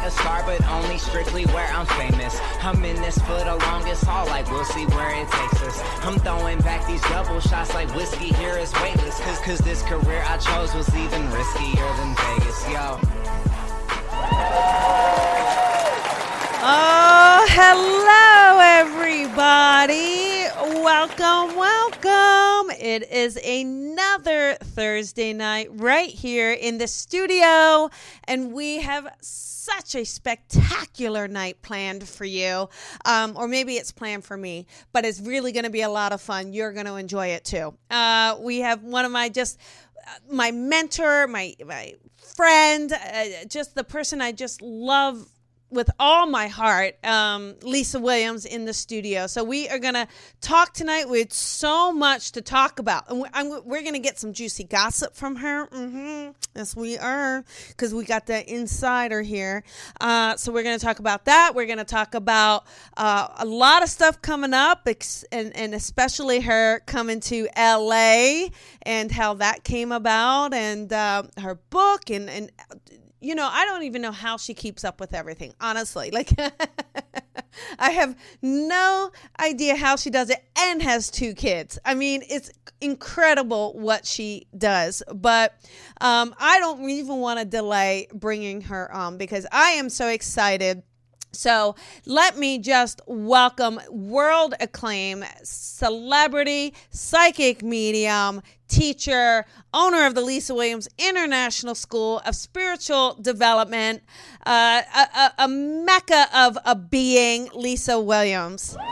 like a star, but only strictly where I'm famous. I'm in this for the longest haul, like we'll see where it takes us. I'm throwing back these double shots like whiskey here is weightless. Cause, cause this career I chose was even riskier than Vegas, yo. Oh, hello, everybody. Welcome, welcome. It is another Thursday night right here in the studio, and we have such a spectacular night planned for you. Um, or maybe it's planned for me, but it's really going to be a lot of fun. You're going to enjoy it too. Uh, we have one of my just my mentor, my my friend, uh, just the person I just love with all my heart, um, Lisa Williams in the studio. So we are going to talk tonight with so much to talk about. And we're, we're going to get some juicy gossip from her. Mm-hmm. Yes, we are, because we got the insider here. Uh, so we're going to talk about that. We're going to talk about uh, a lot of stuff coming up, and, and especially her coming to LA and how that came about, and uh, her book, and, and you know, I don't even know how she keeps up with everything, honestly. Like, I have no idea how she does it and has two kids. I mean, it's incredible what she does. But um, I don't even want to delay bringing her on because I am so excited so let me just welcome world acclaim celebrity, psychic medium, teacher, owner of the Lisa Williams International School of Spiritual Development, uh, a, a, a mecca of a being, Lisa Williams.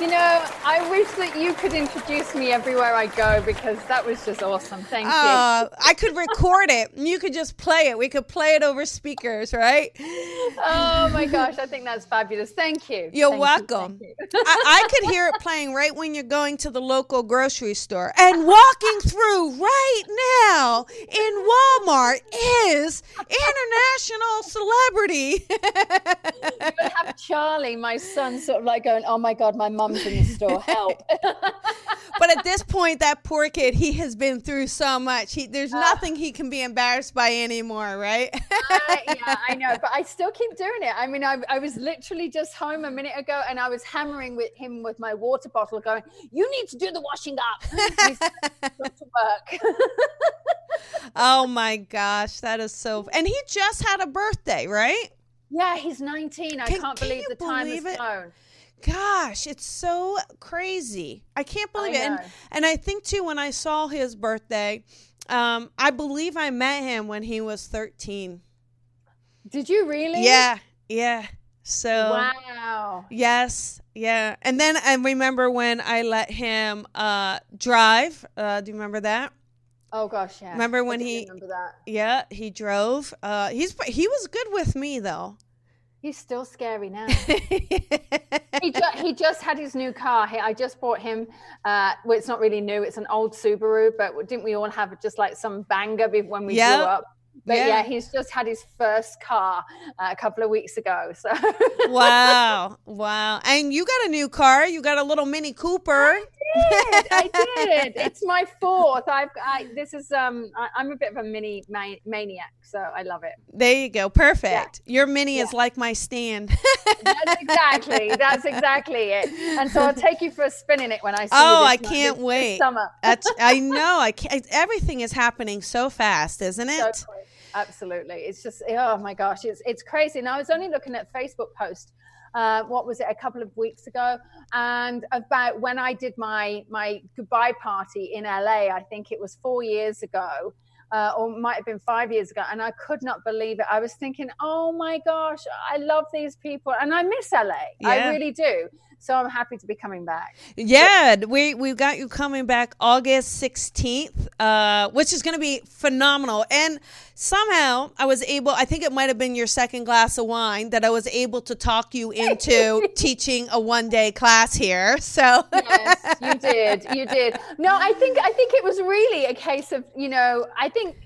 You know, I wish that you could introduce me everywhere I go because that was just awesome. Thank you. Uh, I could record it. You could just play it. We could play it over speakers, right? Oh my gosh, I think that's fabulous. Thank you. You're thank welcome. You, you. I, I, could hear it playing right when you're going to the local grocery store. And walking through right now in Walmart is international celebrity. you would have Charlie, my son, sort of like going, Oh my God, my mom mom's in the store. Help. but at this point, that poor kid, he has been through so much. He, there's uh, nothing he can be embarrassed by anymore, right? yeah, I know. But I still keep doing it. I mean, I, I was literally just home a minute ago and I was hammering with him with my water bottle, going, You need to do the washing up. to work. oh my gosh, that is so. And he just had a birthday, right? Yeah, he's 19. I can, can't believe the time has flown. Gosh, it's so crazy. I can't believe I it. And, and I think too, when I saw his birthday, um, I believe I met him when he was 13. Did you really? Yeah, yeah. So wow. Yes, yeah. And then I remember when I let him uh, drive. Uh, do you remember that? Oh gosh, yeah. Remember when he? Remember that? Yeah, he drove. Uh, he's he was good with me though. He's still scary now. he, ju- he just had his new car. I just bought him. Uh, well, it's not really new. It's an old Subaru, but didn't we all have just like some banger when we yep. grew up? But yeah. yeah. he's just had his first car uh, a couple of weeks ago. So wow, wow! And you got a new car. You got a little Mini Cooper. I did. I did. It's my fourth. I've. I, this is. Um. I, am a bit of a mini maniac, so I love it. There you go. Perfect. Yeah. Your mini yeah. is like my stand. That's exactly. That's exactly it. And so I'll take you for a spin in it when I see it. oh. I can't this, wait. Summer. That's. I know. I can't. Everything is happening so fast, isn't it? So absolutely it's just oh my gosh it's it's crazy and i was only looking at facebook post uh, what was it a couple of weeks ago and about when i did my my goodbye party in la i think it was four years ago uh, or might have been five years ago, and I could not believe it. I was thinking, oh my gosh, I love these people, and I miss LA. Yeah. I really do. So I'm happy to be coming back. Yeah, we we got you coming back August 16th, uh, which is going to be phenomenal. And somehow I was able. I think it might have been your second glass of wine that I was able to talk you into teaching a one day class here. So yes, you did. You did. No, I think I think it was really a case of you know. I think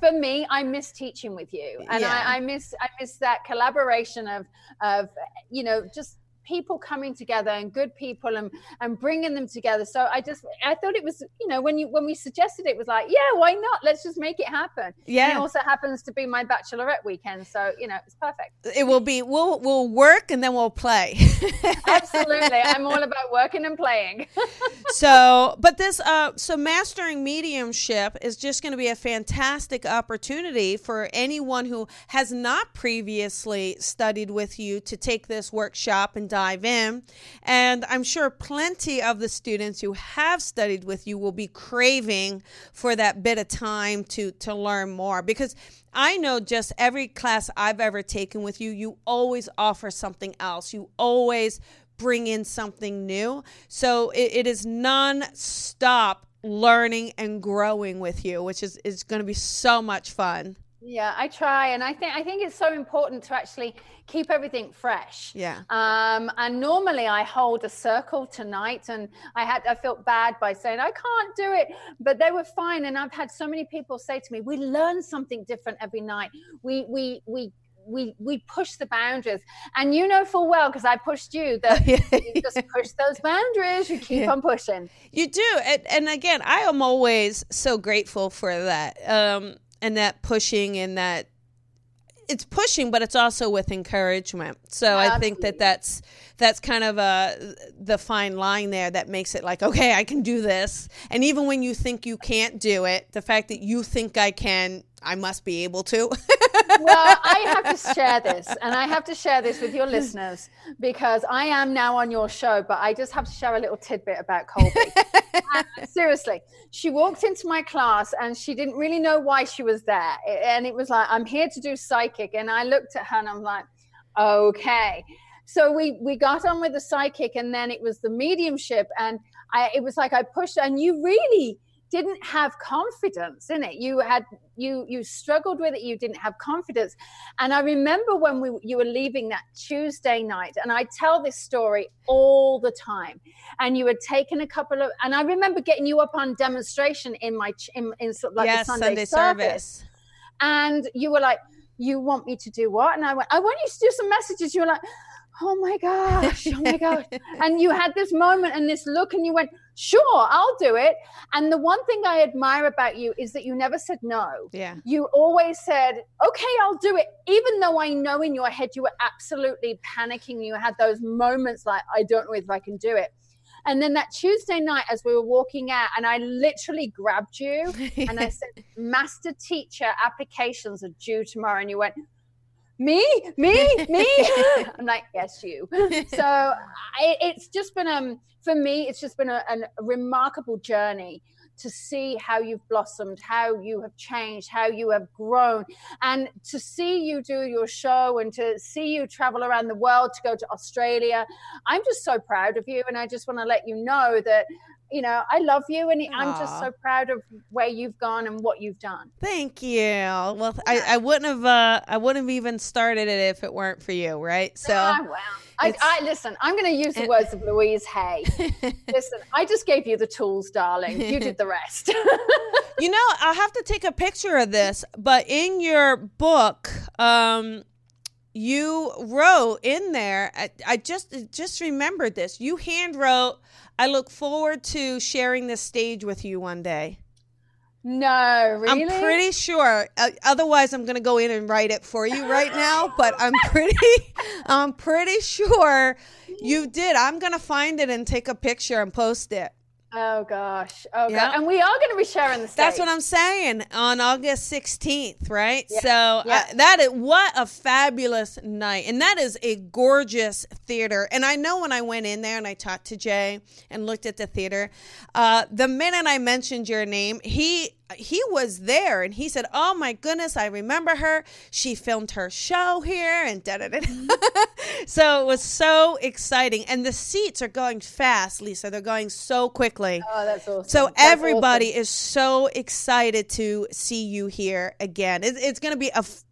for me, I miss teaching with you, and yeah. I, I miss I miss that collaboration of of you know just people coming together and good people and and bringing them together. So I just I thought it was you know when you when we suggested it, it was like yeah why not let's just make it happen. Yeah. And it also happens to be my bachelorette weekend, so you know it's perfect. It will be we'll we'll work and then we'll play. Absolutely, I'm all about working and playing. so, but this uh so mastering mediumship is just going to be a fantastic opportunity for anyone who has not previously studied with you to take this workshop and dive in. And I'm sure plenty of the students who have studied with you will be craving for that bit of time to to learn more because I know just every class I've ever taken with you, you always offer something else. You always bring in something new. So it, it is non-stop learning and growing with you, which is, is going to be so much fun. Yeah, I try, and I think I think it's so important to actually keep everything fresh. Yeah. Um, and normally I hold a circle tonight, and I had I felt bad by saying I can't do it, but they were fine. And I've had so many people say to me, "We learn something different every night. We we we we we push the boundaries and you know full well because i pushed you that you just push those boundaries you keep yeah. on pushing you do and, and, again i am always so grateful for that um, and that pushing and that it's pushing but it's also with encouragement. So i think that that's that's kind of a the fine line there that makes it like okay i can do this. And even when you think you can't do it the fact that you think i can I must be able to. well, I have to share this, and I have to share this with your listeners because I am now on your show, but I just have to share a little tidbit about Colby. Uh, seriously, she walked into my class and she didn't really know why she was there. And it was like, I'm here to do psychic. And I looked at her and I'm like, okay. So we we got on with the psychic, and then it was the mediumship, and I it was like I pushed, and you really didn't have confidence in it you had you you struggled with it you didn't have confidence. And i remember when we you were leaving that tuesday night and i tell this story all the time. And you had taken a couple of and i remember getting you up on demonstration in my in, in sort of like yes, sunday, sunday service. service. And you were like you want me to do what? And i went i want you to do some messages. You were like oh my gosh, oh my gosh. and you had this moment and this look, and you went, sure, I'll do it. And the one thing I admire about you is that you never said no. Yeah. You always said, okay, I'll do it. Even though I know in your head you were absolutely panicking. You had those moments like, I don't know if I can do it. And then that Tuesday night, as we were walking out, and I literally grabbed you and I said, Master teacher applications are due tomorrow. And you went, me? Me? Me? I'm like yes you. So I, it's just been um for me it's just been a, a, remarkable journey to see how you've blossomed how you have changed how you have grown. And to see you do your show and to see you travel around the world to go to australia i'm just so proud of you. And i just want to let you know that you know, I love you, and Aww. I'm just so proud of where you've gone and what you've done. Thank you. Well. I, I wouldn't have, uh, I wouldn't have even started it if it weren't for you, right? So, I, I, listen. I'm going to use the words of Louise Hay. listen, I just gave you the tools, darling. You did the rest. you know, I'll have to take a picture of this, but in your book, um, you wrote in there. I, I just just remembered this. You hand wrote I look forward to sharing this stage with you one day. No, really? I'm pretty sure. Uh, otherwise, I'm going to go in and write it for you right now. But I'm pretty, I'm pretty sure you did. I'm going to find it and take a picture and post it. Oh gosh. Oh yeah. And we are going to be sharing the stage. That's what I'm saying on August 16th, right? Yeah. So yeah. Uh, that is what a fabulous night. And that is a gorgeous theater. And I know when I went in there and I talked to Jay and looked at the theater, uh, the minute I mentioned your name, he he was there and he said, Oh my goodness, I remember her. She filmed her show here and da da da. so it was so exciting. And the seats are going fast, Lisa. They're going so quickly. Oh, that's awesome. So that's everybody awesome. is so excited to see you here again. It's, it's going to be a f-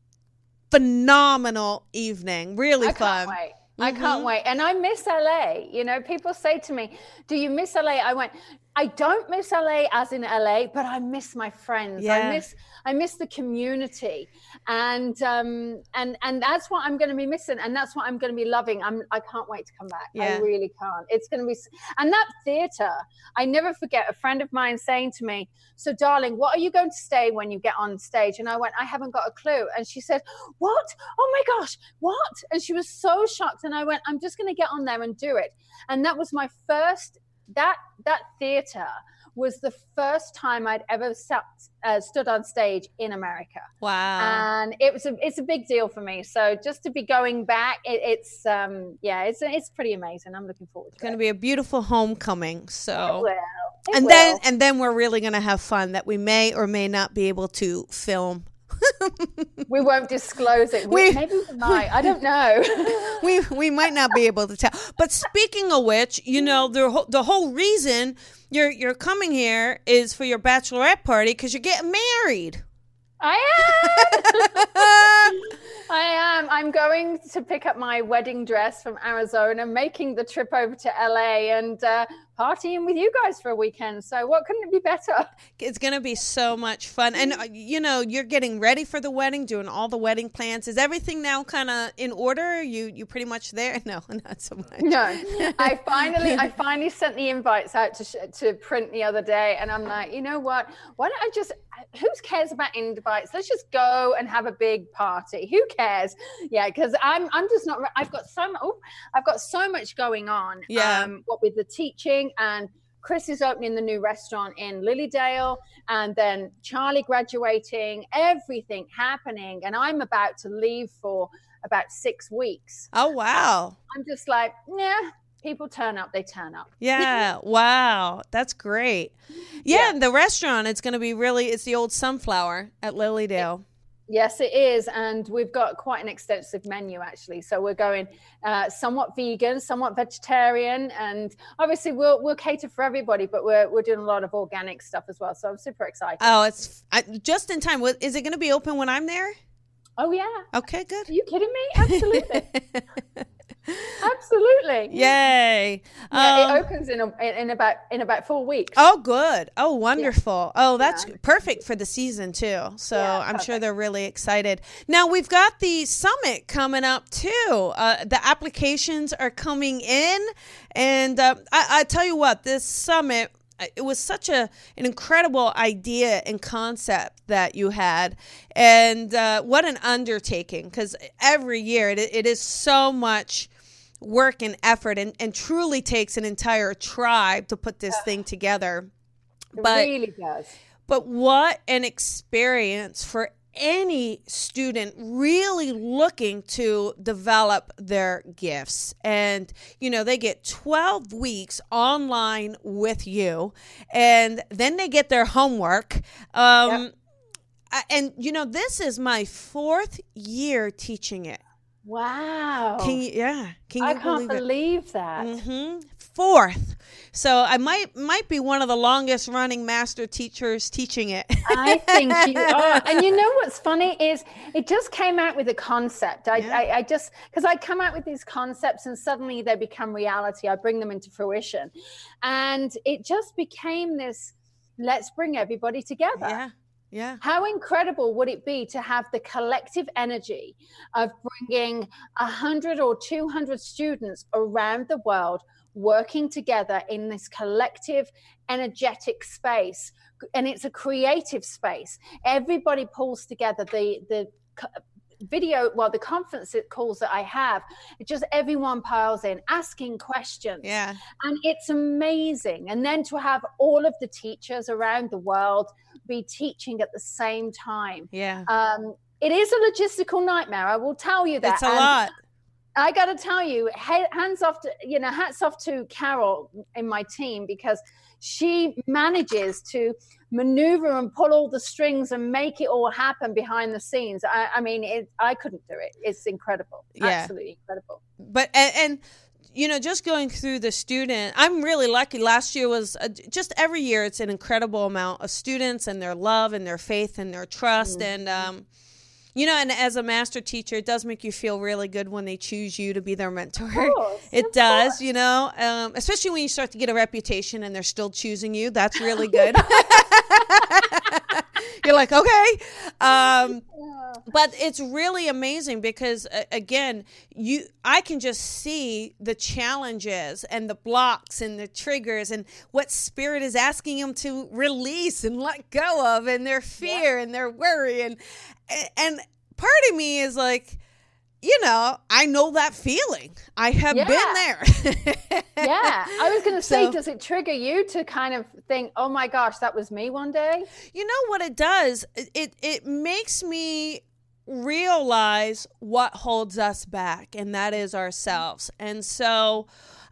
phenomenal evening. Really I fun. Wait. I can't mm-hmm. wait. And I miss LA. You know, people say to me, Do you miss LA? I went, I don't miss LA as in LA, but I miss my friends. Yeah. I miss I miss the community. and um, and and that's what I'm going to be missing, and that's what I'm going to be loving. I'm I can't wait to come back. Yeah. I really can't. It's going to be, and that theater. I never forget a friend of mine saying to me, "So, darling, what are you going to say when you get on stage?" And I went, "I haven't got a clue." And she said, "What? Oh my gosh, what?" And she was so shocked. And I went, "I'm just going to get on there and do it." And that was my first. That that theater was the first time I'd ever sat, uh, stood on stage in America. Wow. And it was a, it's a big deal for me. So just to be going back, it, it's um yeah, it's it's pretty amazing. I'm looking forward to it's going to be a beautiful homecoming. So Well, it and then and then we're really going to have fun that we may or may not be able to film. We won't disclose it. We, We- maybe we might. I don't know. we we might not be able to tell. But speaking of which, you know the whole, the whole reason you're you're coming here is for your bachelorette party because you're getting married. I am. I am. I'm going to pick up my wedding dress from Arizona, making the trip over to LA and uh, partying with you guys for a weekend. So, what couldn't it be better? It's gonna be so much fun, and uh, you know you're getting ready for the wedding, doing all the wedding plans. Is everything now kind of in order? You you pretty much there? No, not so much. No, I finally, I finally sent the invites out to sh- to print the other day, and I'm like, you know what? Why don't I just? Who cares about invites? Let's just go and have a big party. Who cares? Yeah, because I'm, I'm just not. I've got so much. Oh, I've got so much going on. Yeah. Um, what with the teaching and. Chris is opening the new restaurant in Lilydale, and then Charlie graduating, everything happening, and I'm about to leave for about six weeks. Oh wow. I'm just like, yeah, people turn up, they turn up. Yeah. wow. That's great. Yeah, Yeah. the restaurant. It's gonna be really. It's the old Sunflower at Lilydale. Yes, it is. And we've got quite an extensive menu actually. So we're going uh, somewhat vegan, somewhat vegetarian, and obviously we'll we'll cater for everybody, but we're we're doing a lot of organic stuff as well. So I'm super excited. Oh, it's I, just in time. Is it going to be open when I'm there? oh yeah. Okay, good. Are you kidding me? Absolutely. Absolutely. Yay! Yeah, Um, it opens in a, in about in about four weeks. oh, good. Oh, wonderful. Oh, that's Yeah. perfect for the season too. So Yeah, I'm sure they're really excited. Now we've got the summit coming up too. Uh, the applications are coming in, and uh, I, I tell you what, this summit. uh, It was such a an incredible idea and concept that you had, and uh, what an undertaking! Because every year it, it is so much work and effort and, and truly takes an entire tribe to put this thing together. it but- really does. But what an experience for any student really looking to develop their gifts. And, you know, they get 12 weeks online with you, and then they get their homework. Um, I- And, you know, this is my fourth year teaching it. Wow. Can you, yeah. Can you I can't believe believe that. hmm Fourth. So I might might be one of the longest running master teachers teaching it. I think you are. And you know what's funny is it just came out with a concept. I, Yeah. I, I just, because I come out with these concepts and suddenly they become reality. I bring them into fruition. And it just became this let's bring everybody together. yeah. Yeah. How incredible would it be to have the collective energy of bringing 100 or 200 students around the world working together in this collective energetic space? And it's a creative space. Everybody pulls together the, the, video well the conference calls that i have it just everyone piles in asking questions Yeah. and it's amazing and then to have all of the teachers around the world be teaching at the same time Yeah. um, it is a logistical nightmare i will tell you that It's a And lot. i got to tell you hands off to you know hats off to carol in my team because she manages to maneuver and pull all the strings and make it all happen behind the scenes i, I mean it, i couldn't do it it's incredible Yeah. absolutely incredible But and, and you know, just going through the student, I'm really lucky. Last year was uh just every year. It's an incredible amount of students and their love and their faith and their trust and. um you know, and as a master teacher, it does make you feel really good when they choose you to be their mentor. course, it does, you know, um, especially when you start to get a reputation and they're still choosing you. That's really good. You're like, okay. Um, but it's really amazing because uh, again you i can just see the challenges and the blocks and the triggers and what spirit is asking them to release and let go of and their fear yeah. and their worry and and part of me is like you know, I know that feeling. I have yeah. been there. yeah. I was going to say, so, does it trigger you to kind of think, oh my gosh, that was me one day? You know what it does? It, it makes me realize what holds us back, and that is ourselves. And so,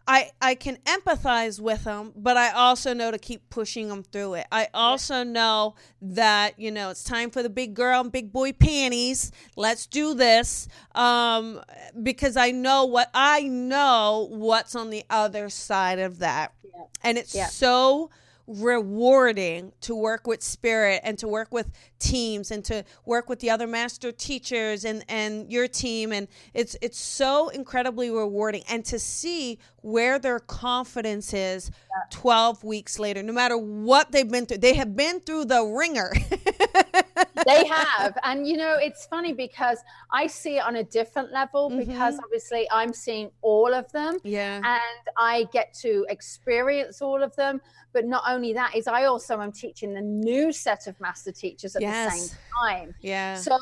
I I can empathize with them, but I also know to keep pushing them through it. I also know that you know it's time for the big girl and big boy panties. Let's do this um, because I know what I know what's on the other side of that, yeah. and it's yeah. so rewarding to work with spirit and to work with teams and to work with the other master teachers and and your team. And it's it's so incredibly rewarding. And to see where their confidence is 12 weeks later no matter what they've been through they have been through the ringer they have. And you know it's funny because i see it on a different level mm-hmm. because obviously i'm seeing all of them yeah. and i get to experience all of them. But not only that is i also am teaching the new set of master teachers at yes. the same time. Yeah. So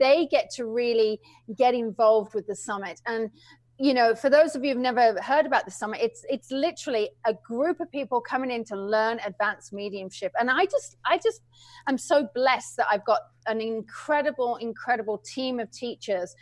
they get to really get involved with the summit. And you know for those of you who've never heard about the summit it's it's literally a group of people coming in to learn advanced mediumship. And i just i just i'm so blessed that i've got an incredible incredible team of teachers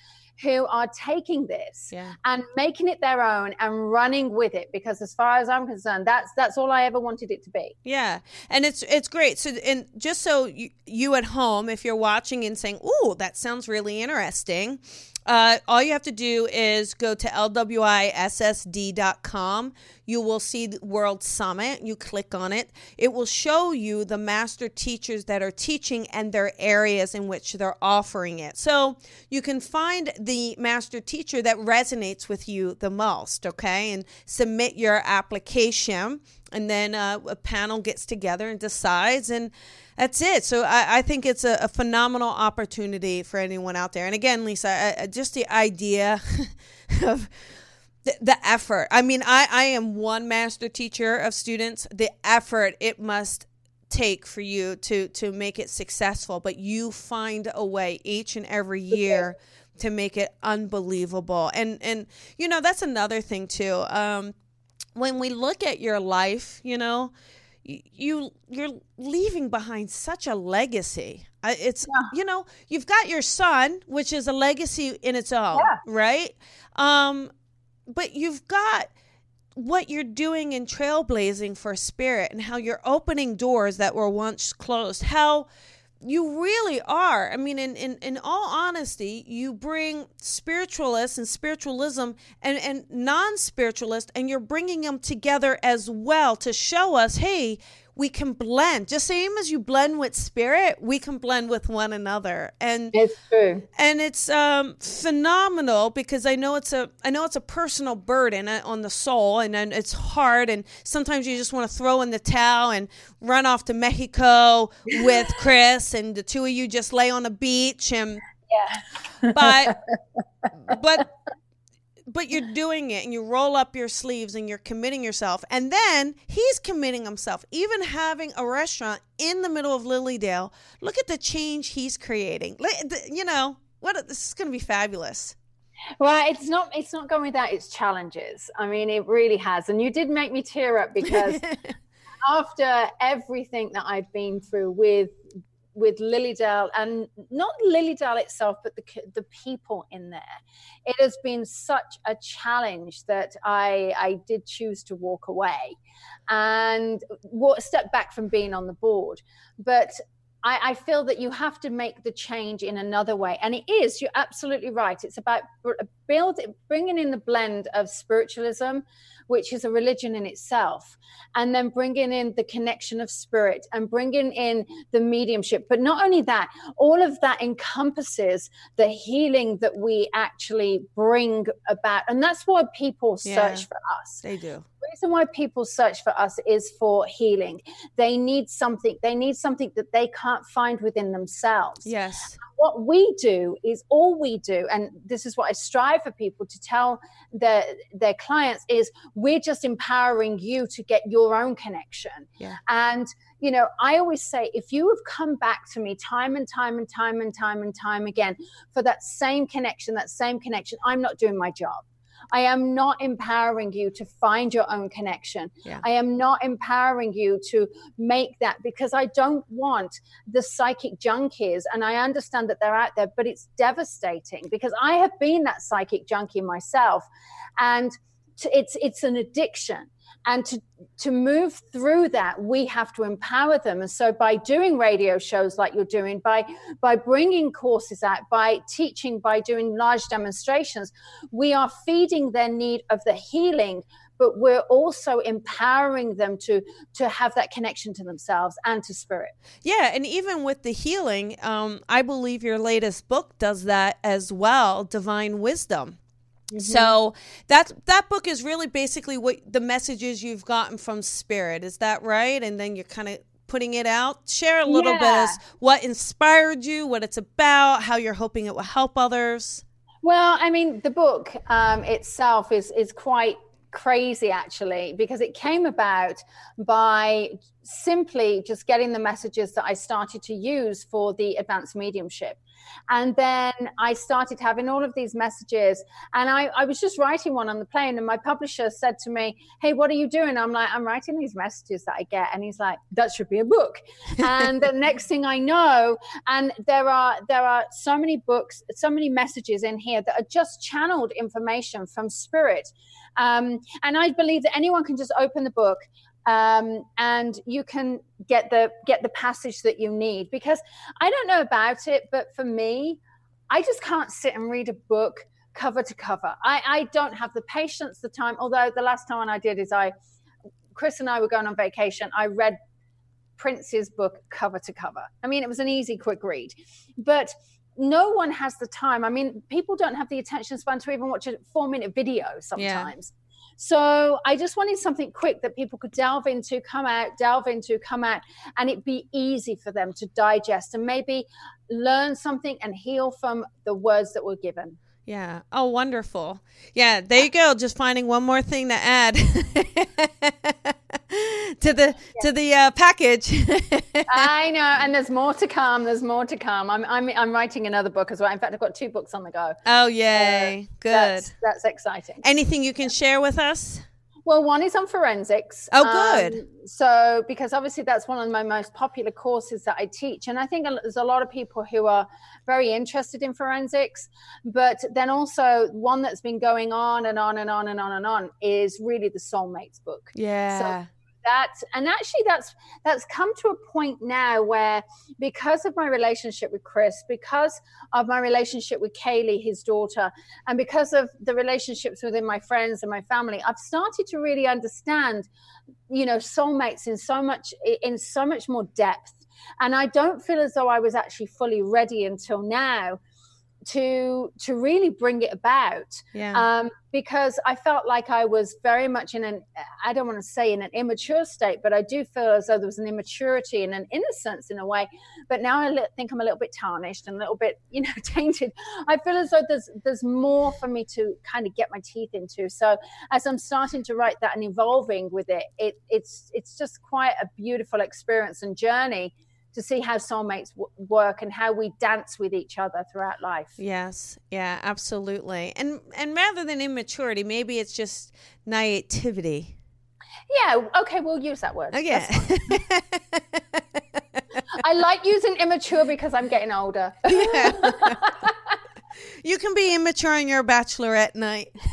who are taking this yeah. and making it their own and running with it because as far as i'm concerned that's that's all i ever wanted it to be. Yeah. And it's it's great. So and just so you, you at home if you're watching and saying oh that sounds really interesting uh, all you have to do is go to lwissd.com. You will see the World Summit. You click on it. It will show you the master teachers that are teaching and their areas in which they're offering it. So you can find the master teacher that resonates with you the most, okay? And submit your application. And then uh, a panel gets together and decides. And that's it. So I, I think it's a, a, phenomenal opportunity for anyone out there. And again, Lisa, I, just the idea of the, the effort. I mean, I, I am one master teacher of students. The effort it must take for you to to make it successful, but you find a way each and every year to make it unbelievable. And and you know that's another thing too. Um, when we look at your life, you know, you you're leaving behind such a legacy. It's yeah. you know you've got your son, which is a legacy in its own, yeah. right? Um, but you've got what you're doing in trailblazing for spirit and how you're opening doors that were once closed. How you really are. I mean, in, in, in all honesty, you bring spiritualists and spiritualism and, and non spiritualists, and you're bringing them together as well to show us hey, we can blend just same as you blend with spirit we can blend with one another. And it's true. and it's um phenomenal because i know it's a i know it's a personal burden uh, on the soul and, and it's hard and sometimes you just want to throw in the towel and run off to mexico with chris and the two of you just lay on a beach and yeah. but but but you're doing it and you roll up your sleeves and you're committing yourself. And then he's committing himself, even having a restaurant in the middle of Lilydale. Look at the change he's creating. You know, what this is going to be fabulous. Well, it's not it's not going without its challenges. I mean, it really has. And you did make me tear up because after everything that I've been through with with Lilydale and not Lilydale itself, but the, the people in there. It has been such a challenge that I, I did choose to walk away and step back from being on the board. But I, I, feel that you have to make the change in another way. And it is, you're absolutely right. It's about building, bringing in the blend of spiritualism which is a religion in itself, and then bringing in the connection of spirit and bringing in the mediumship. But not only that, all of that encompasses the healing that we actually bring about. And that's why people search yeah, for us. They do reason why people search for us is for healing. They need something. They need something that they can't find within themselves. Yes. What we do is all we do, and this is what I strive for people to tell their their clients is we're just empowering you to get your own connection. Yeah. And you know, I always say if you have come back to me time and time and time and time and time again for that same connection, that same connection, I'm not doing my job. I am not empowering you to find your own connection. Yeah. I am not empowering you to make that because I don't want the psychic junkies. And I understand that they're out there, but it's devastating because I have been that psychic junkie myself. And it's it's an addiction. And to to move through that we have to empower them. And so by doing radio shows like you're doing by by bringing courses out by teaching by doing large demonstrations we are feeding their need of the healing but we're also empowering them to to have that connection to themselves and to spirit. Yeah, and even with the healing, um, I believe your latest book does that as well, Divine Wisdom. So that that book is really basically what the messages you've gotten from spirit. Is that right? And then you're kind of putting it out. Share a little bit Yeah. as what inspired you, what it's about, how you're hoping it will help others. Well, I mean, the book um, itself is is quite crazy actually because it came about by simply just getting the messages that I started to use for the advanced mediumship. And then I started having all of these messages, and I, I was just writing one on the plane. And my publisher said to me, Hey, what are you doing? I'm like, I'm writing these messages that I get. And he's like, That should be a book. And the next thing I know, and there are there are so many books, so many messages in here that are just channeled information from spirit. Um, and I believe that anyone can just open the book um, and you can get the get the passage that you need because I don't know about it, but for me, I just can't sit and read a book cover to cover. I, I don't have the patience, the time. Although the last time I did is I, Chris and I were going on vacation. I read Prince's book cover to cover. I mean, it was an easy, quick read, but no one has the time. I mean, people don't have the attention span to even watch a four minute video sometimes. So I just wanted something quick that people could delve into, come out, delve into, come out, and it be easy for them to digest and maybe learn something and heal from the words that were given. Yeah. Oh, wonderful. Yeah, there you go. Just finding one more thing to add to the to the uh, package. I know, and there's more to come. There's more to come. I'm I'm I'm writing another book as well. In fact, I've got two books on the go. oh, yay. Good. That's that's exciting. Anything you can share with us? Well, one is on forensics. Oh, good. Um, so, because obviously that's one of my most popular courses that I teach. And I think there's a lot of people who are very interested in forensics. But then also, one that's been going on and on and on and on and on is really the Soulmates book. Yeah. That and actually that's that's come to a point now where because of my relationship with chris because of my relationship with kaylee his daughter and because of the relationships within my friends and my family i've started to really understand you know soulmates in so much in so much more depth. And i don't feel as though i was actually fully ready until now to to really bring it about yeah. um, because I felt like I was very much in an I don't want to say in an immature state, but I do feel as though there was an immaturity and an innocence in a way. But now I think I'm a little bit tarnished and a little bit you know tainted. I feel as though there's there's more for me to kind of get my teeth into. So as I'm starting to write that and evolving with it, it it's it's just quite a beautiful experience and journey to see how soulmates w- work and how we dance with each other throughout life. Yes, yeah, absolutely. And and rather than immaturity, maybe it's just naivety. Yeah, okay, we'll use that word. Yeah. I like using immature because I'm getting older. you can be immature in your bachelorette night.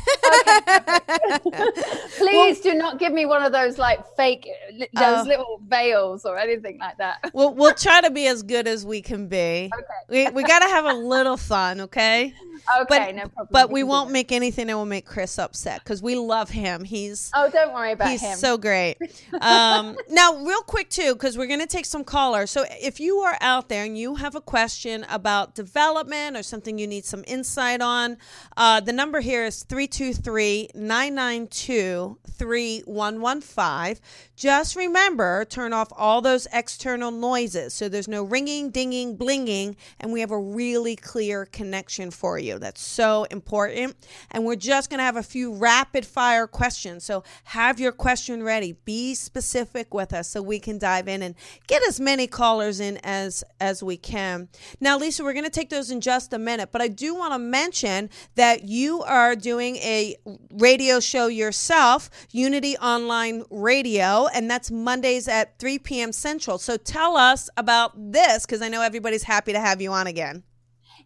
Please do not give me one of those like fake those Oh. little veils or anything like that. we'll we'll try to be as good as we can be. Okay. We we got to have a little fun, okay? Okay, but, no problem. But We we won't make anything that will make Chris upset because we love him. He's Oh, don't worry about He's him. so great. Um, now, real quick, too, because we're going to take some callers. So, if you are out there and you have a question about development or something you need some insight on, uh, the number here is 323 992 3115. Just remember, turn off all those external noises. So, there's no ringing, dinging, blinging, and we have a really clear connection for you. That's so important. And we're just going to have a few rapid fire questions. So have your question ready. Be specific with us so we can dive in and get as many callers in as as we can. Now, Lisa, we're going to take those in just a minute, but I do want to mention that you are doing a radio show yourself, Unity Online Radio, and that's Mondays at 3 p.m. Central. So tell us about this because I know everybody's happy to have you on again.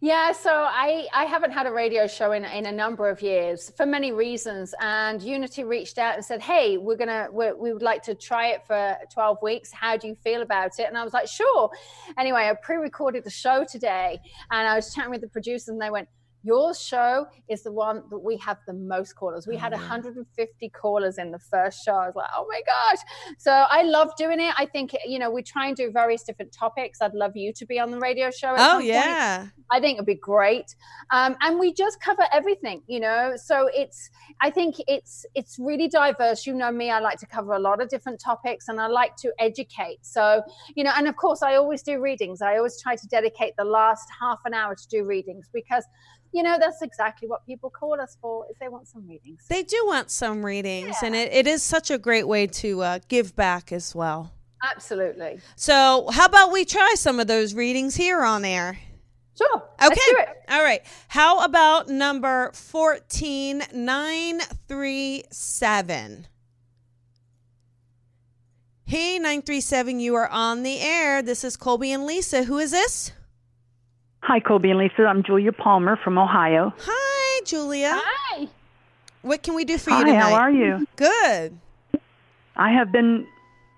Yeah, so I, I haven't had a radio show in, in a number of years for many reasons. And Unity reached out and said, Hey, we're going to, we would like to try it for 12 weeks. How do you feel about it? And I was like, Sure. Anyway, I pre recorded the show today and I was chatting with the producers and they went, your show is the one that we have the most callers. We had 150 callers in the first show. I was like, oh my gosh. So I love doing it. I think, you know, we try and do various different topics. I'd love you to be on the radio show. Oh, some point. yeah. I think it'd be great. Um, and we just cover everything, you know. So it's, I think it's it's really diverse. You know me, I like to cover a lot of different topics, and I like to educate. So you know, and of course, I always do readings. I always try to dedicate the last half an hour to do readings because, you know, that's exactly what people call us for. Is they want some readings. They do want some readings, and it, it is such a great way to uh, give back as well. Absolutely. So, how about we try some of those readings here on air? Sure. Okay. Let's do it. All right. How about number 14937? Hey, 937, you are on the air. This is Colby and Lisa. Who is this? Hi, Colby and Lisa. I'm Julia Palmer from Ohio. Hi, Julia. Hi. What can we do for you Hi, tonight? how are you? Good. I have been,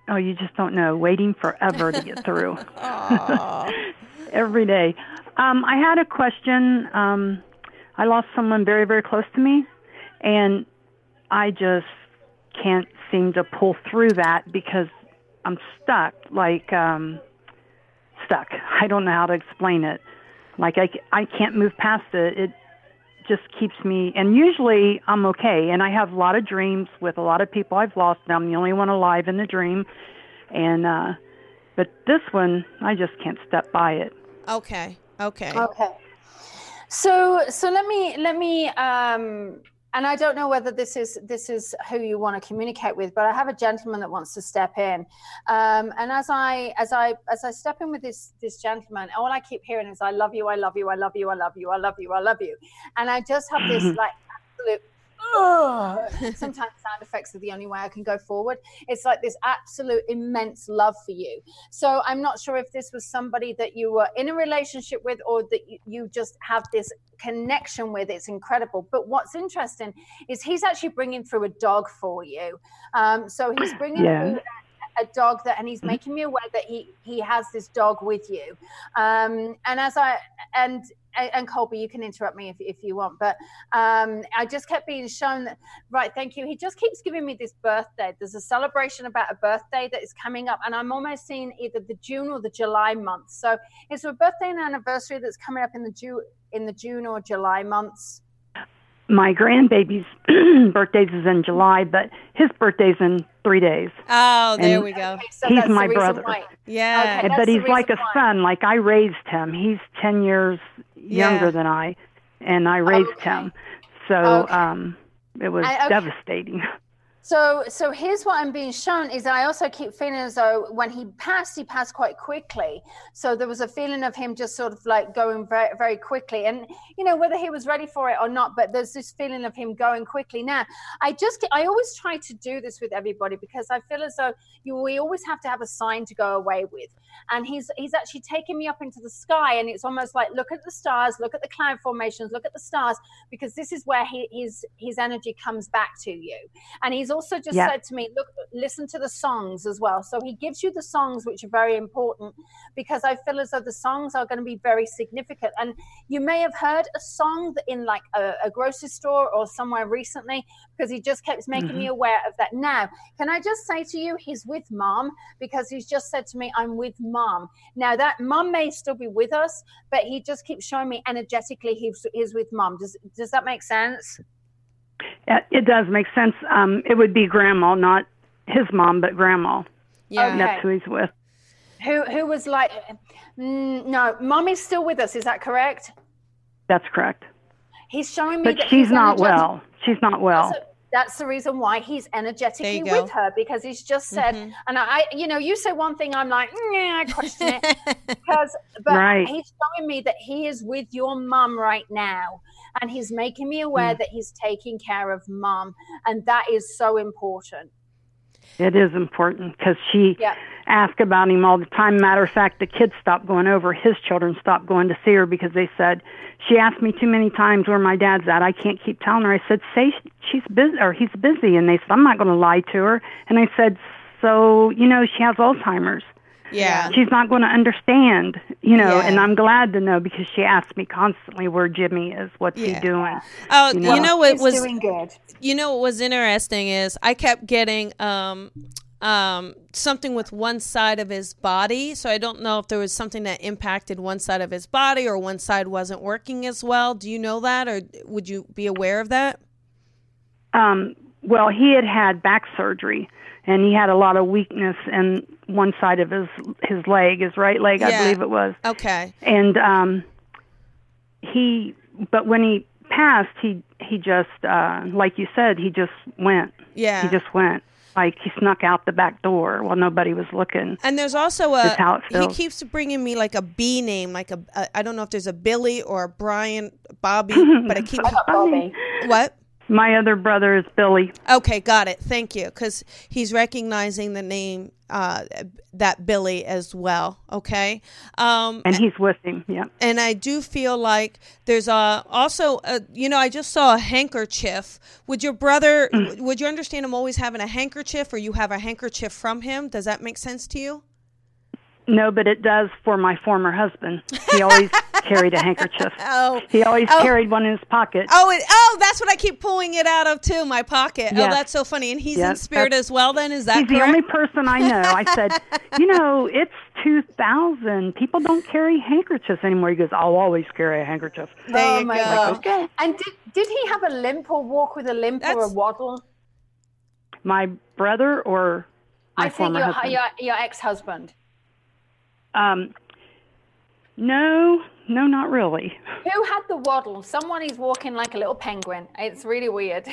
oh, you just don't know, waiting forever to get through. Every day. Um, I had a question. Um, I lost someone very, very close to me, and I just can't seem to pull through that because I'm stuck, like um, stuck. I don't know how to explain it. Like I, I can't move past it. It just keeps me. And usually I'm okay, and I have a lot of dreams with a lot of people I've lost. And I'm the only one alive in the dream, and uh, but this one I just can't step by it. okay. Okay. Okay. So so let me let me um and I don't know whether this is this is who you want to communicate with, but I have a gentleman that wants to step in. Um, and as I as I as I step in with this this gentleman, all I keep hearing is I love you, I love you, I love you, I love you, I love you, I love you. And I just have this like absolute. sometimes sound effects are the only way I can go forward. It's like this absolute immense love for you. So I'm not sure if this was somebody that you were in a relationship with or that you, just have this connection with. It's incredible. But what's interesting is he's actually bringing through a dog for you. Um, so he's bringing Yeah. through a dog that and he's making me aware that he he has this dog with you um and as i and and colby you can interrupt me if, if you want but um i just kept being shown that right thank you he just keeps giving me this birthday there's a celebration about a birthday that is coming up and i'm almost seeing either the june or the july month so it's a birthday and anniversary that's coming up in the june in the june or july months My grandbaby's birthdays is in July, but his birthday's in three days. Oh, there And- we go. Okay, so He's my brother. why. Yeah. Okay. But he's like a why. son. Like I raised him. He's ten years younger than I, and I raised Okay. him. So Okay. um, it was I- okay. devastating. So, so here's what I'm being shown is I also keep feeling as though when he passed, he passed quite quickly. So there was a feeling of him just sort of like going very, very quickly. And you know whether he was ready for it or not, but there's this feeling of him going quickly. Now, I just I always try to do this with everybody because I feel as though you we always have to have a sign to go away with. And he's he's actually taking me up into the sky, and it's almost like look at the stars, look at the cloud formations, look at the stars, because this is where he, his his energy comes back to you and he's he's also just Yeah. said to me, look, listen to the songs as well. So he gives you the songs, which are very important because I feel as though the songs are going to be very significant. And you may have heard a song in like a, a grocery store or somewhere recently because he just keeps making me mm-hmm. aware of that. Now, can I just say to you, he's with mom because he's just said to me, I'm with mom. Now, that mom may still be with us, but he just keeps showing me energetically he's, he's with mom. Does, does that make sense? It, it does make sense. Um, it would be grandma, not his mom, but grandma. Yeah. Okay. That's who he's with. Who, who was like, mm, no, mom is still with us. Is that correct? That's correct. He's showing me But that she's not energetic- well. She's not well. So that's the reason why he's energetically with her because he's just said, Mhm. and I, you know, you say one thing, I'm like, yeah, I question it because, but Right. he's showing me that he is with your mum right now, and he's making me aware Hmm. that he's taking care of mom and that is so important. It is important because she Yeah. asked about him all the time. Matter of fact, the kids stopped going over. His children stopped going to see her because they said she asked me too many times where my dad's at. I can't keep telling her. I said, "Say she's busy or he's busy," and they said, "I'm not going to lie to her." And I said, "So you know she has Alzheimer's. Yeah. She's not going to understand, you know." Yeah. And I'm glad to know because she asked me constantly where Jimmy is. What's Yeah. he doing? Oh, you you know. know what he's was doing good. you know what was interesting is I kept getting um um something with one side of his body so i don't know if there was something that impacted one side of his body or one side wasn't working as well do you know that or would you be aware of that Um, well, he had had back surgery, and he had a lot of weakness in one side of his his leg, his right leg, I believe it was. okay And um, he, but when he passed, he he just, uh, like you said, he just went. yeah He just went. Like he snuck out the back door while nobody was looking. and there's also a he keeps bringing me like a b name like a, a i don't know if there's a billy or a brian bobby but i keep Bobby. what My other brother is Billy. Okay, got it. Thank you. Because he's recognizing the name uh, that Billy as well. Okay, um, and he's with him. Yeah. and I do feel like there's a also a, you know I just saw a handkerchief. Would your brother? Mm. Would you understand him always having a handkerchief, or you have a handkerchief from him? Does that make sense to you? No, but it does for my former husband. He always carried a handkerchief. Oh. He always Oh. carried one in his pocket. Oh, it, oh, that's what I keep pulling it out of too. My pocket. Oh, that's so funny. And he's in spirit as well. Then is that He's the only person I know. I said, you know, it's 2000. People don't carry handkerchiefs anymore. He goes, I'll always carry a handkerchief. there oh you my go. gosh. Okay. And did, did he have a limp or walk with a limp or a waddle? My brother or my I think former your, husband? your, your ex-husband. Um, no, no, not really. Who had the waddle? Someone is walking like a little penguin. It's really weird.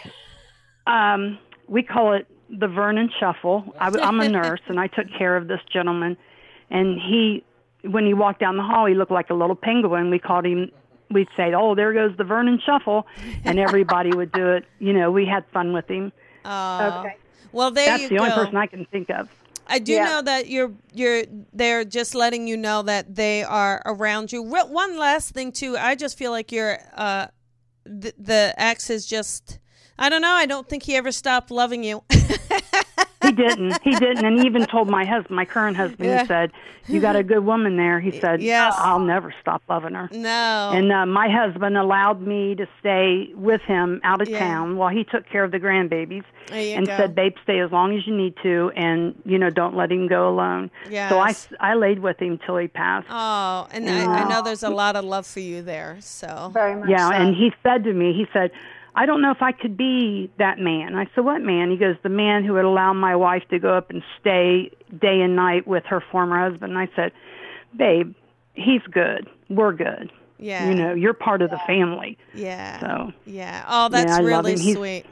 Um, we call it the Vernon Shuffle. I, I'm a nurse, and I took care of this gentleman. And he, when he walked down the hall, he looked like a little penguin. We called him. We'd say, "Oh, there goes the Vernon Shuffle," and everybody would do it. You know, we had fun with him. Oh. Okay. Well, there That's you the go. only person I can think of. I do Yeah. know that you're you're they're just letting you know that they are around you. One last thing too, I just feel like you're uh the, the ex is just I don't know, I don't think he ever stopped loving you. He didn't. He didn't. And he even told my husband, my current husband, Yeah. he said, "You got a good woman there." He said, Yes. I'll never stop loving her." no. And uh, my husband allowed me to stay with him out of Yeah. town while he took care of the grandbabies, There you and go. said, "Babe, stay as long as you need to, and you know, don't let him go alone." So I, I laid with him till he passed. oh, and I, I know there's a lot of love for you there. So Very much yeah, so. and he said to me, he said, I don't know if I could be that man. I said, What man? He goes, The man who would allow my wife to go up and stay day and night with her former husband. And I said, Babe, he's good. We're good. yeah. You know, you're part of the family. Yeah. So Yeah. Oh, that's love really sweet.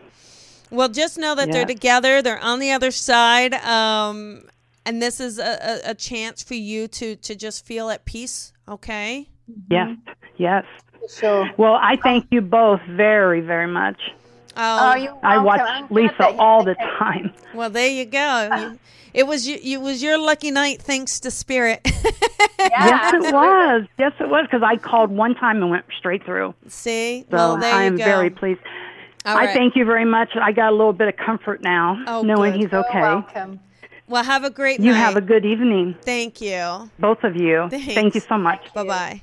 Well, just know that they're together. They're on the other side. Um, and this is a, a, a chance for you to to just feel at peace. Okay. yes, yes. Sure. Well, I thank you both very, very much. Oh, Oh, I watch Lisa all the time. well, there you go. It was you, it was your lucky night, thanks to Spirit. Yeah, Yes, it was. Yes, it was because I called one time and went straight through. See, So well, there I you am go. very pleased. All I right. thank you very much. I got a little bit of comfort now, Oh, knowing good. he's You're okay. welcome. Well, have a great You night. have a good evening, Thank you. both of you. Thanks. Thank you so much. Bye bye.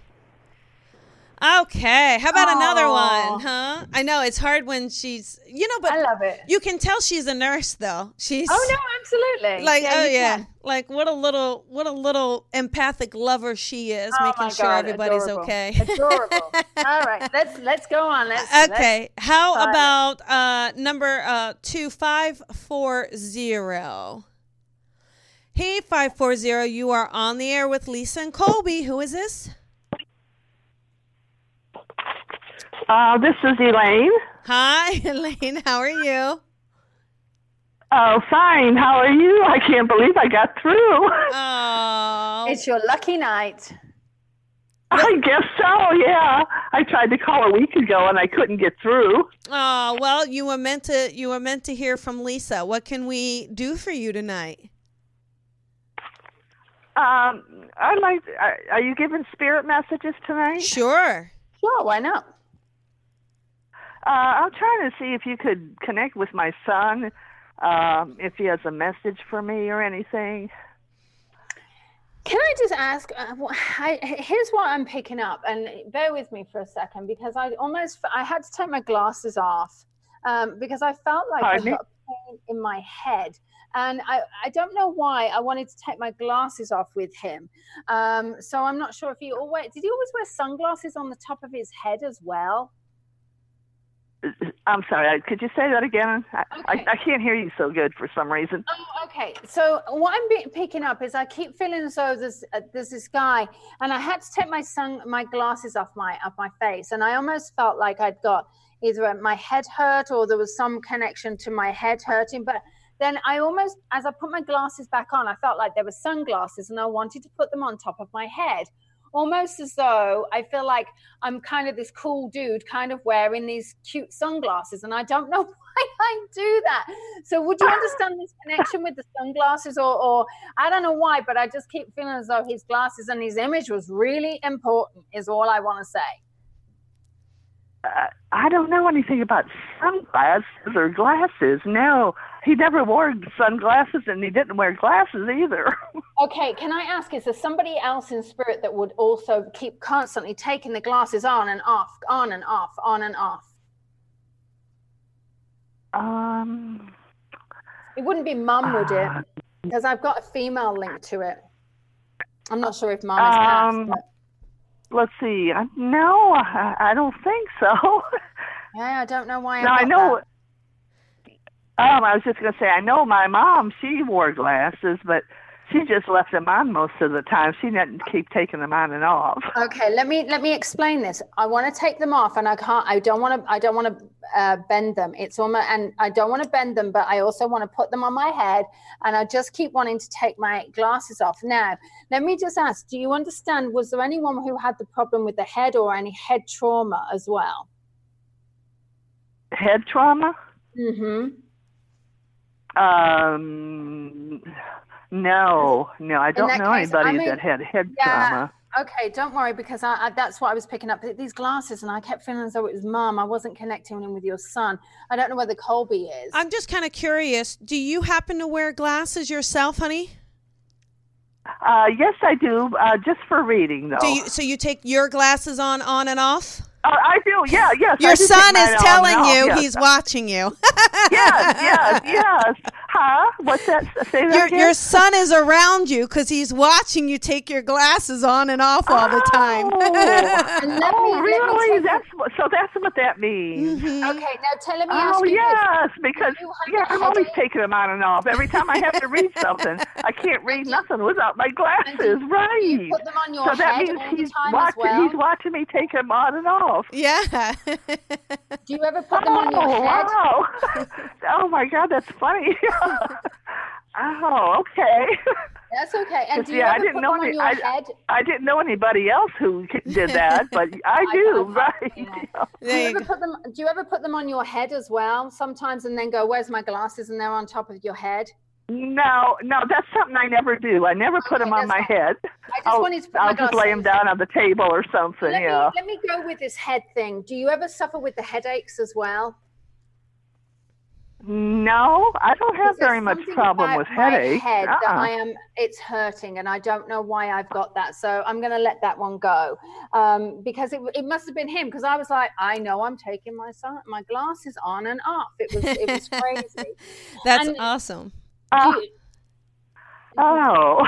Okay, how about another one, huh? I know it's hard when she's, you know, but I love it. you can tell she's a nurse though. She's Oh no, absolutely. like, oh yeah, can. like what a little, what a little empathic lover she is, Oh, making sure God, everybody's adorable. okay. Adorable. All right, let's let's go on. Let's Okay, how try it. about uh, number uh, two five four zero? Hey, five four zero, you are on the air with Lisa and Colby. Who is this? Uh, this is Elaine. Hi, Elaine. How are you? Oh, fine. How are you? I can't believe I got through. Oh, It's your lucky night. I guess so, yeah. I tried to call a week ago and I couldn't get through. oh. Well, you were meant to. You were meant to hear from Lisa. What can we do for you tonight? Um, I'd like. Are, are you giving spirit messages tonight? Sure. Sure, why not? Uh, I'm trying to see if you could connect with my son, um, if he has a message for me or anything. Can I just ask? Uh, I, here's what I'm picking up, and bear with me for a second because I almost I had to take my glasses off um, because I felt like I Pardon me? got pain in my head, and I I don't know why I wanted to take my glasses off with him. Um, so I'm not sure if he always did. He always wear sunglasses on the top of his head as well. I'm sorry. Could you say that again? I, Okay. I, I can't hear you so good for some reason. Oh, okay. So what I'm be- picking up is I keep feeling as though there's uh, there's this guy, and I had to take my sun my glasses off my off my face, and I almost felt like I'd got either my head hurt or there was some connection to my head hurting. But then I almost, as I put my glasses back on, I felt like there were sunglasses, and I wanted to put them on top of my head. Almost as though I feel like I'm kind of this cool dude, kind of wearing these cute sunglasses, and I don't know why I do that. So, would you understand this connection with the sunglasses, or, or I don't know why, but I just keep feeling as though his glasses and his image was really important. Is all I want to say. uh, I don't know anything about sunglasses or glasses. No, he never wore sunglasses and he didn't wear glasses either. Okay, can I ask, is there somebody else in spirit that would also keep constantly taking the glasses on and off, on and off, on and off? um, It wouldn't be mum, would it? Because I've got a female link to it. I'm not sure if mum is. Um, but- let's see. Uh, No, I, don't think so. Yeah, I don't know why. no, I I know. that. Um, I was just gonna say I know my mom. She wore glasses, but she just left them on most of the time. She didn't keep taking them on and off. Okay, let me let me explain this. I want to take them off, and I can't. I don't want to. I don't want to uh, bend them. It's almost, and I don't want to bend them, but I also want to put them on my head, and I just keep wanting to take my glasses off. Now, let me just ask: Do you understand? Was there anyone who had the problem with the head or any head trauma as well? Head trauma? Mm-hmm. Um, no, no, I don't know case, I anybody mean, that had head yeah. trauma. Okay, don't worry because I, I, that's what I was picking up these glasses, and I kept feeling as though it was mum. I wasn't connecting in with your son. I don't know whether Colby is. I'm just kind of curious. Do you happen to wear glasses yourself, honey? Uh, yes, I do. Uh, just for reading, though. Do you? So you take your glasses on, on and off? Uh, I do. Yeah, yes. Your son is telling off, you yes. he's watching you. yes, yes, yes. Huh? What's that? Say that your again? your son is around you because he's watching you take your glasses on and off all the time. Oh, let oh me- let me really? That's what, so. That's what that means. Mm-hmm. Okay, now tell let me oh, ask Oh you this. yes, because you have yeah, a I'm always headache? taking them on and off. Every time I have to read something, I can't read nothing without my glasses. Do Right. you put them on your so that head means he's watching. well? He's watching me take them on and off. yeah. Do you ever put them on your oh head? wow! oh my God, that's funny. oh, okay. That's okay. And 'Cause, do you yeah, I didn't put know them on any- your I- head? I didn't know anybody else who did that, but I do. I- right. yeah. Do you ever put them? Do you ever put them on your head as well? Sometimes, and then go, "Where's my glasses?" and they're on top of your head. No, no, that's something I never do. I never put Okay, them on my fine. head. I just I'll, wanted to put I'll my just lay them down on the table or something. Let yeah. me let me go with this head thing. Do you ever suffer with the headaches as well? No, I don't have very much problem with my headache. Head that Uh-uh. I am, it's hurting, and I don't know why I've got that. So I'm going to let that one go um, because it, it must have been him. Because I was like, I know I'm taking my my glasses on and off. It was it was crazy. That's And- awesome. Uh, You- oh,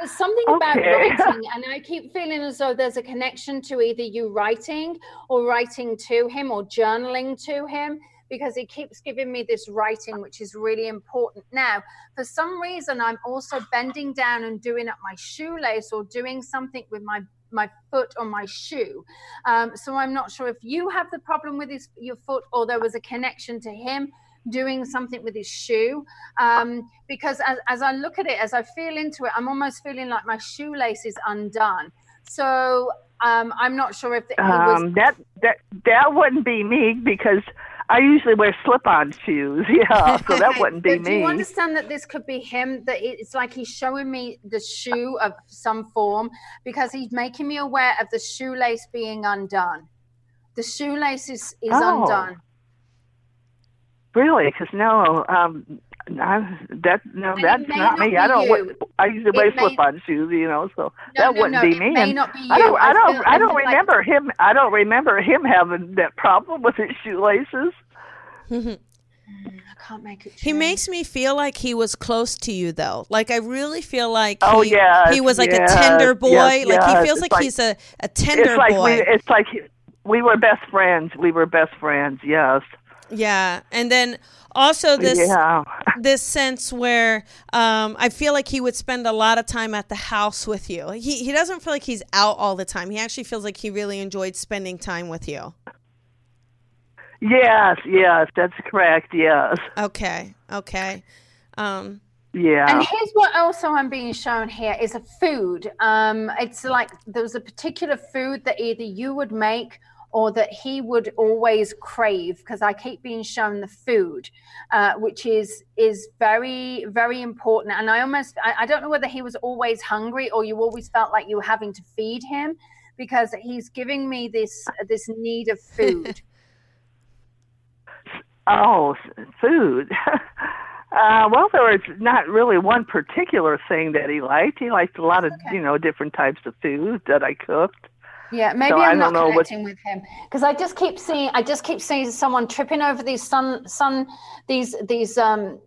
There's something about writing, and I keep feeling as though there's a connection to either you writing or writing to him or journaling to him because he keeps giving me this writing, which is really important. Now, for some reason, I'm also bending down and doing up my shoelace or doing something with my my foot on my shoe. Um, so I'm not sure if you have the problem with his your foot or there was a connection to him doing something with his shoe um, because as, as I look at it, as I feel into it, I'm almost feeling like my shoelace is undone. So um, I'm not sure if he was. um, that that that wouldn't be me because I usually wear slip-on shoes. Yeah, so that wouldn't be me. do you understand that this could be him? That it's like he's showing me the shoe of some form because he's making me aware of the shoelace being undone. The shoelace is, is Oh. undone. Really? Because no, um, I, that no, And that's may not not me. I don't. you. wear- I usually wear It may- slip-on shoes, you know, so No, that no, wouldn't no, be it me. may and not be you. I don't. I don't. feel- I don't feel like- remember him. I don't remember him having that problem with his shoelaces. Mm-hmm. I can't make it. He makes me feel like he was close to you, though. Like I really feel like Oh, he, yes, he was like yes, a tender boy. yes, like yes. he feels like, like- he's a, a tender it's like boy. we. It's like we were best friends. We were best friends. Yes. yeah, and then also this yeah. this sense where um, I feel like he would spend a lot of time at the house with you. He he doesn't feel like he's out all the time. He actually feels like he really enjoyed spending time with you. Yes. Yes. That's correct. Yes. Okay, okay. Um, Yeah. And here's what also I'm being shown here is a food. Um, it's like there was a particular food that either you would make or that he would always crave because I keep being shown the food, uh, which is is very very important. And I almost I, I don't know whether he was always hungry or you always felt like you were having to feed him because he's giving me this this need of food. Oh, food. uh, well, there was not really one particular thing that he liked. He liked a lot of, Okay. you know, different types of food that I cooked. Yeah, maybe So I I'm not don't know what- connecting with him because I just keep seeing I just keep seeing someone tripping over these sun sun these these um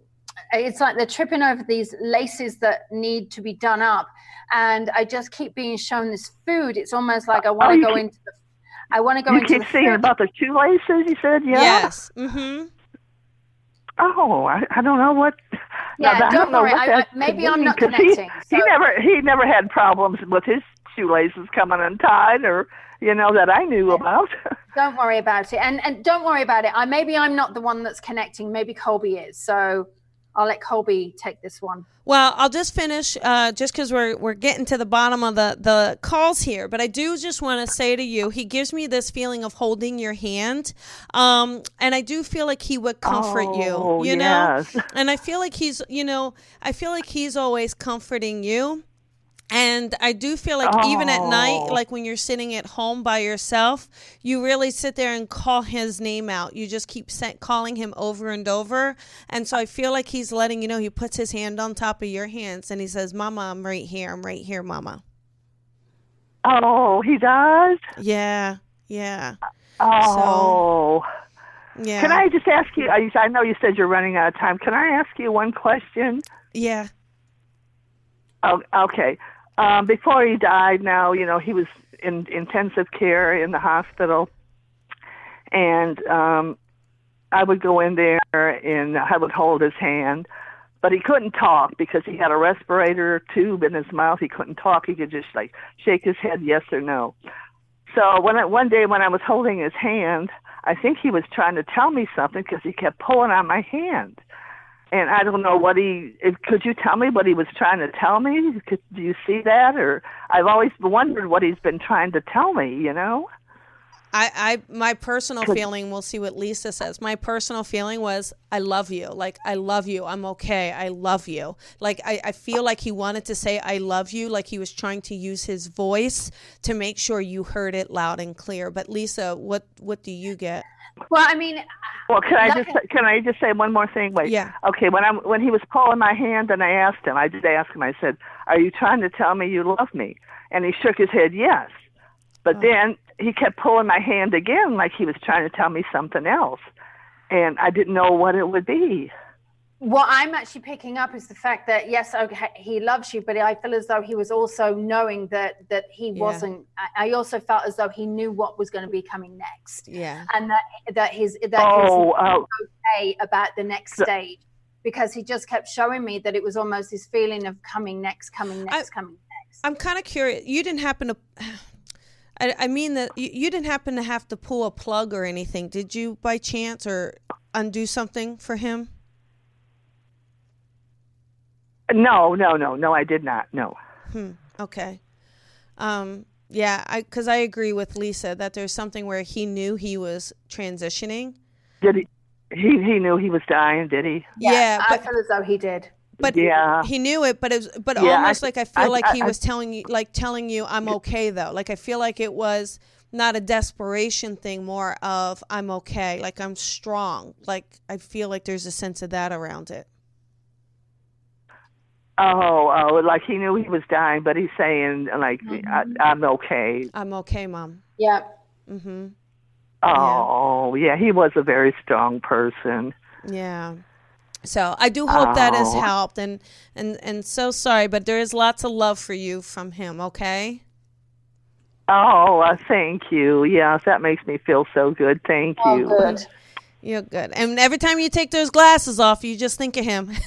it's like they're tripping over these laces that need to be done up and I just keep being shown this food. It's almost like I want Oh, to you go keep- into the I want to go you into keep the seeing food. about the shoelaces, you said? Yeah. Yes. Mm-hmm. Oh, I, I don't know what. Yeah, now, I don't worry. what I- maybe I'm mean, not 'cause he- connecting, He, never, he never had problems with his shoelaces coming untied, or you know that I knew about. Don't worry about it. And and don't worry about it. I maybe I'm not the one that's connecting. Maybe Colby is. So I'll let Colby take this one. Well, I'll just finish uh, just because we're we're getting to the bottom of the the calls here. But I do just want to say to you, he gives me this feeling of holding your hand, um, and I do feel like he would comfort Oh, you. You know, and I feel like he's you know I feel like he's always comforting you. And I do feel like even at night, Oh. like when you're sitting at home by yourself, you really sit there and call his name out. You just keep calling him over and over. And so I feel like he's letting you know, he puts his hand on top of your hands and he says, Mama, I'm right here. I'm right here, Mama. Oh, he does. Yeah. Yeah. Uh, oh. Yeah. Can I just ask you? I I know you said you're running out of time. Can I ask you one question? Yeah. Oh, okay. Um, before he died, now you know he was in intensive care in the hospital, and um, I would go in there and I would hold his hand, but he couldn't talk because he had a respirator tube in his mouth. He couldn't talk. He could just like shake his head yes or no. So when I, one day when I was holding his hand, I think he was trying to tell me something because he kept pulling on my hand and I don't know what he. If, could you tell me what he was trying to tell me? Could, do you see that, or I've always wondered what he's been trying to tell me. You know? I, I my personal feeling we'll see what lisa says my personal feeling was i love you like i love you i'm okay i love you like I, I feel like he wanted to say i love you like he was trying to use his voice to make sure you heard it loud and clear but lisa what what do you get Well, I mean, Well, can I just can I just say one more thing? Wait. Yeah. Okay. When I'm when he was pulling my hand, and I asked him, I did ask him. I said, "Are you trying to tell me you love me?" And he shook his head, yes. But oh. then he kept pulling my hand again, like he was trying to tell me something else, and I didn't know what it would be. What I'm actually picking up is the fact that yes, okay, he loves you, but I feel as though he was also knowing that that he Yeah. wasn't. I I also felt as though he knew what was going to be coming next, Yeah. and that that his that Oh, his oh, okay about the next The- stage because he just kept showing me that it was almost this feeling of coming next, coming next, coming next. I'm kind of curious. You didn't happen to. I, I mean that you, you didn't happen to have to pull a plug or anything, did you, by chance, or undo something for him? No, no, no, no. I did not. No. Hmm. Okay. Um. Yeah. I because I agree with Lisa that there's something where he knew he was transitioning. Did he? He he knew he was dying. Did he? Yeah, I but feel as though he did. but Yeah. he knew it. But it was but Yeah, almost th- like I feel I- like I- he I- was telling you like telling you I'm okay though. Like I feel like it was not a desperation thing, more of I'm okay. Like I'm strong. Like I feel like there's a sense of that around it. Oh, oh, like he knew he was dying, but he's saying like I, I'm okay. I'm okay, mom. Yeah. Mm-hmm. Oh, yeah. he was a very strong person. Yeah. So I do hope that has Oh. helped, and and and so sorry, but there is lots of love for you from him. Okay. Oh, uh, thank you. Yes, that makes me feel so good. Thank Oh, you. good. You're good. And every time you take those glasses off, you just think of him.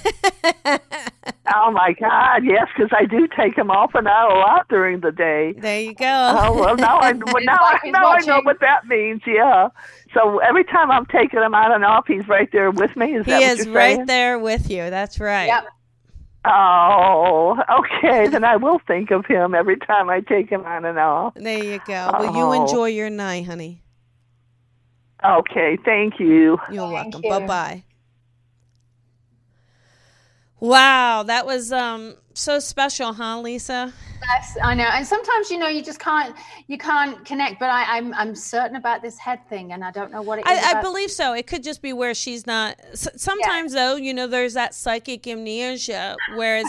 Oh my God, yes, because I do take them off and out a lot during the day. there you go. Oh well, now I well, now I he's now I know what that means. Yeah. So every time I'm taking them on and off, he's right there with me. Is he that what is you're right saying? there with you. That's right. Yep. Oh, okay. then I will think of him every time I take him on and off. There you go. Well, you Oh. enjoy your night, honey. Okay, thank you. You're Thank welcome. you. Bye bye. Wow, that was um so special, huh, Lisa? Yes, I know. And sometimes, you know, you just can't you can't connect. But I, I'm I'm certain about this head thing, and I don't know what it is. I, I believe so. It could just be where she's not. Sometimes, though, you know, there's that psychic amnesia, whereas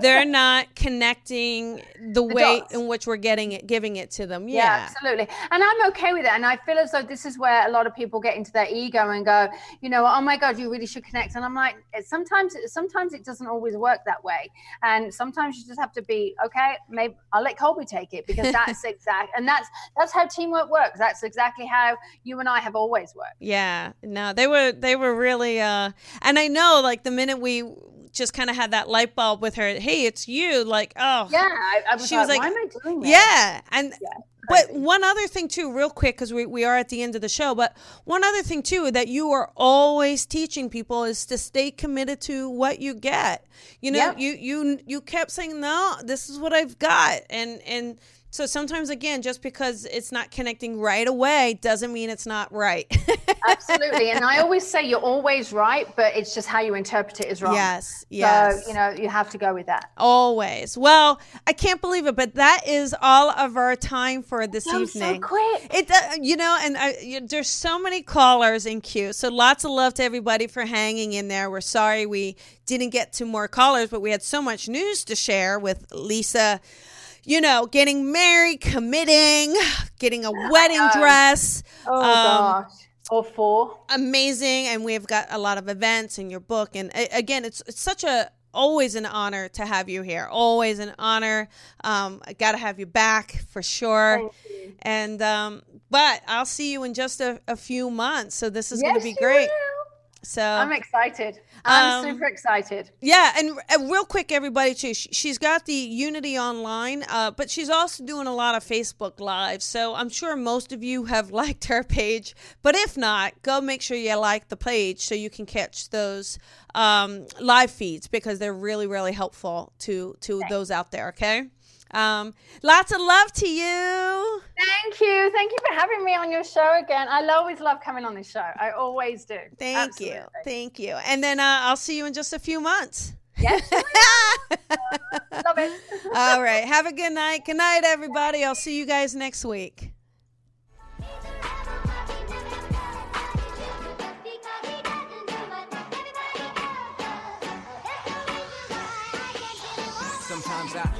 they're not connecting the, way dots. in which we're getting it, giving it to them. Yeah, Yeah. absolutely. And I'm okay with it. And I feel as though this is where a lot of people get into their ego and go, you know, oh my God, you really should connect. And I'm like, sometimes, sometimes it doesn't always work that way. And sometimes you just have to be, okay, maybe I'll let Colby take it because that's exact. And that's, that's how teamwork works. That's exactly how you and I have always worked. Yeah. No, they were they were really uh and I know like the minute we just kind of had that light bulb with her, hey, it's you, like, oh. Yeah. I, I was She like, was like, why am I doing this? Yeah, and but one other thing too, real quick, because we, we are at the end of the show. But one other thing too that you are always teaching people is to stay committed to what you get. You know, Yep. you you you kept saying no, this is what I've got, and and so sometimes again, just because it's not connecting right away doesn't mean it's not right. Absolutely. And I always say you're always right, but it's just how you interpret it is wrong. yes, yes. So, you know, you have to go with that. Always. Well, I can't believe it, but that is all of our time for this That was so evening. quick. It, uh, you know, and I, you, there's so many callers in queue. So lots of love to everybody for hanging in there. We're sorry we didn't get to more callers, but we had so much news to share with Lisa. You know, getting married, committing, getting a wedding dress. Oh Um, gosh. Or four. amazing and we've got a lot of events in your book and again it's it's such a always an honor to have you here always an honor um i gotta have you back for sure and um but i'll see you in just a, a few months so this is gonna Yes, be you great will. So I'm excited. I'm Um, super excited. yeah, and uh, real quick, everybody too. sh- She's got the Unity online, uh, but she's also doing a lot of Facebook Live. So I'm sure most of you have liked her page. But if not, go make sure you like the page so you can catch those um, live feeds because they're really, really helpful to to those out there. Okay. Um, lots of love to you. Thank you. Thank you for having me on your show again. I always love coming on this show. I always do. Thank Absolutely. you. Thank you. And then uh, I'll see you in just a few months. Yes. love it. All right. Have a good night. Good night, everybody. I'll see you guys next week. Sometimes I